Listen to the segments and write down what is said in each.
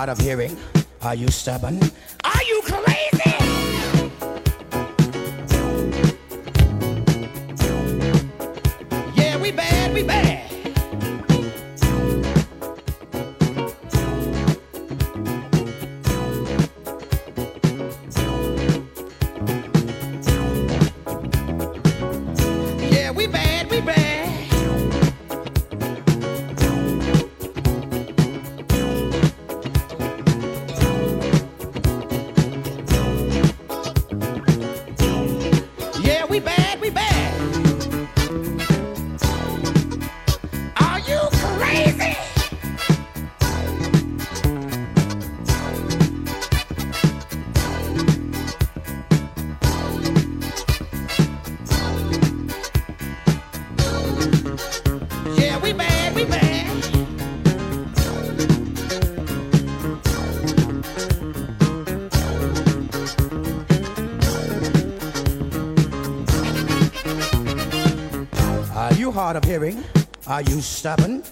hard of hearing. Are you stubborn? hard of hearing. Are you stubborn?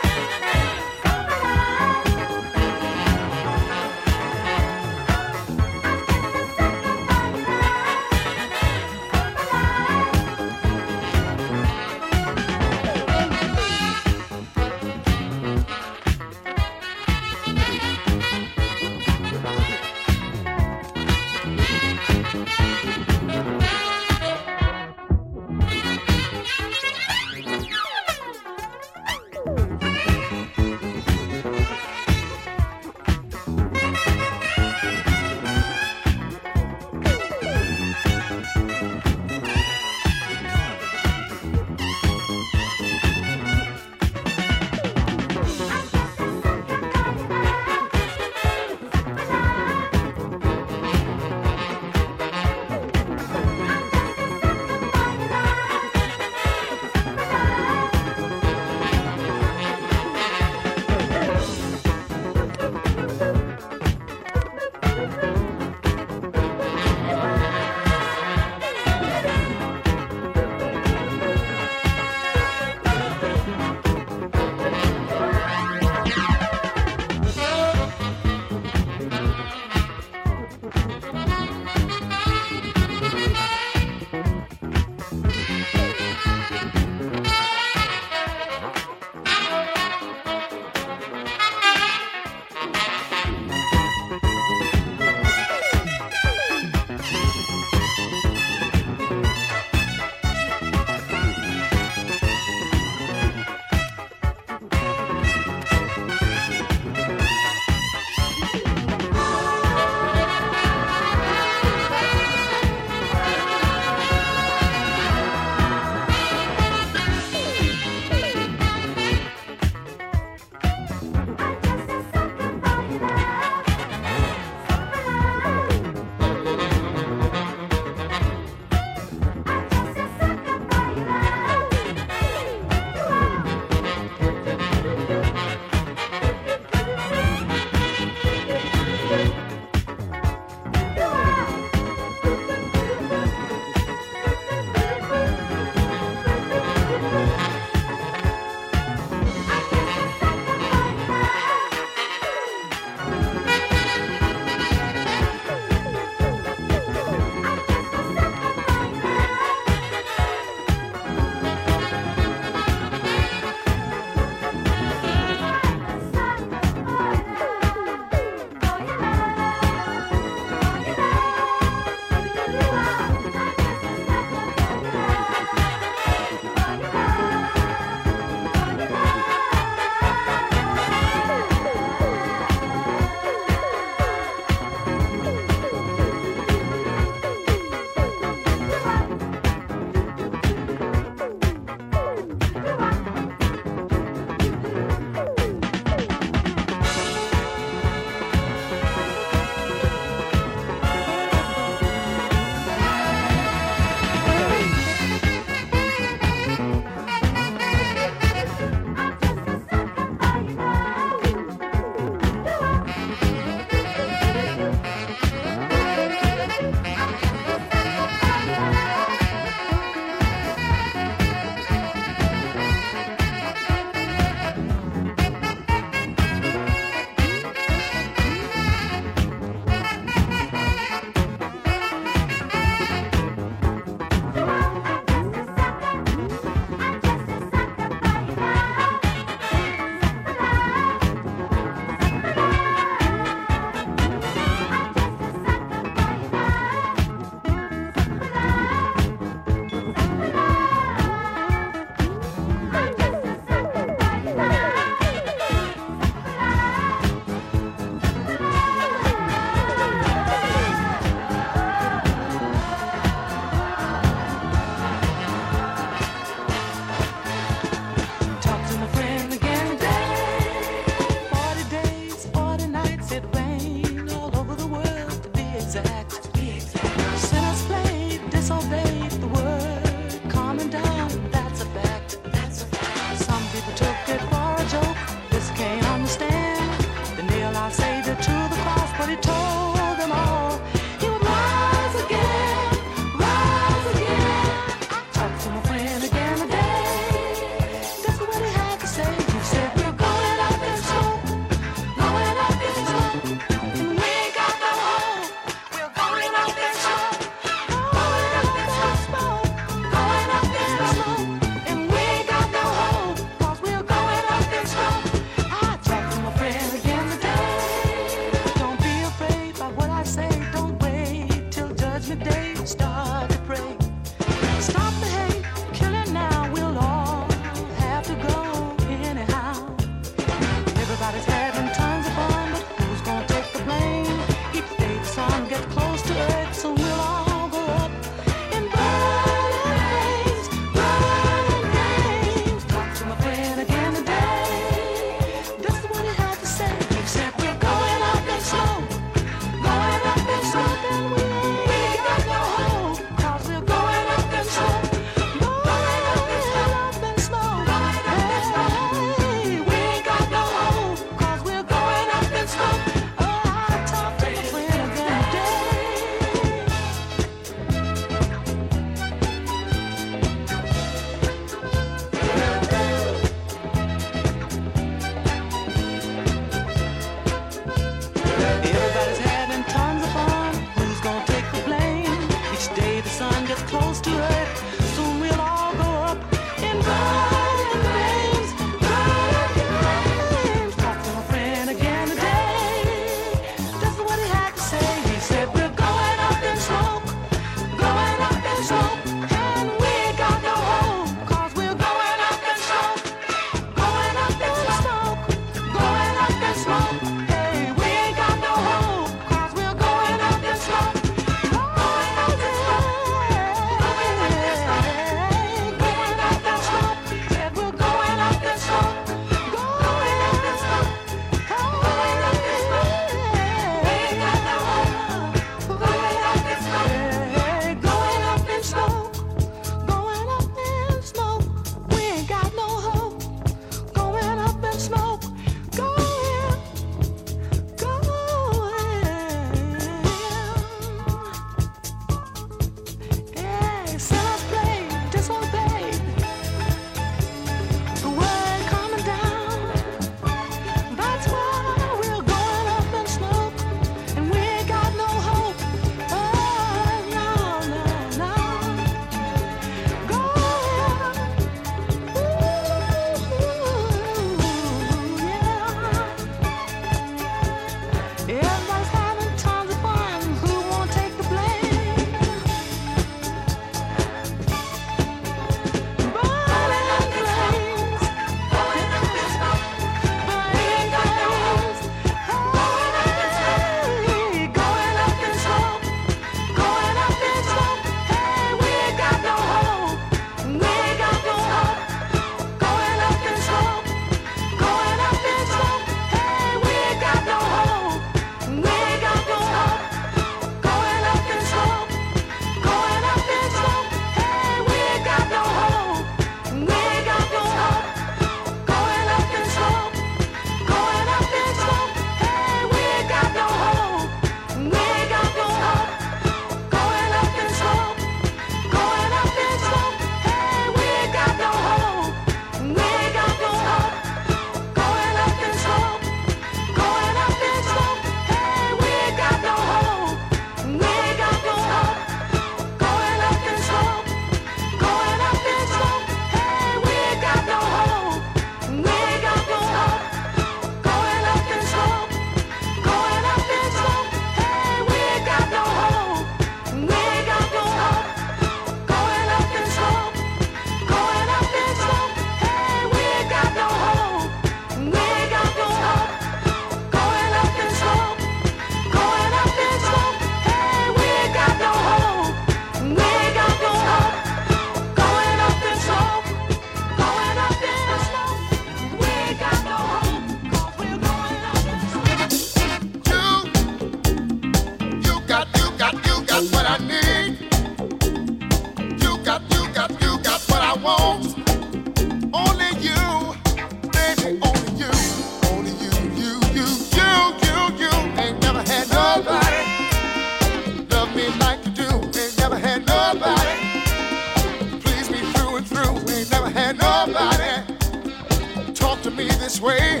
way.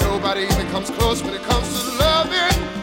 Nobody even comes close when it comes to loving.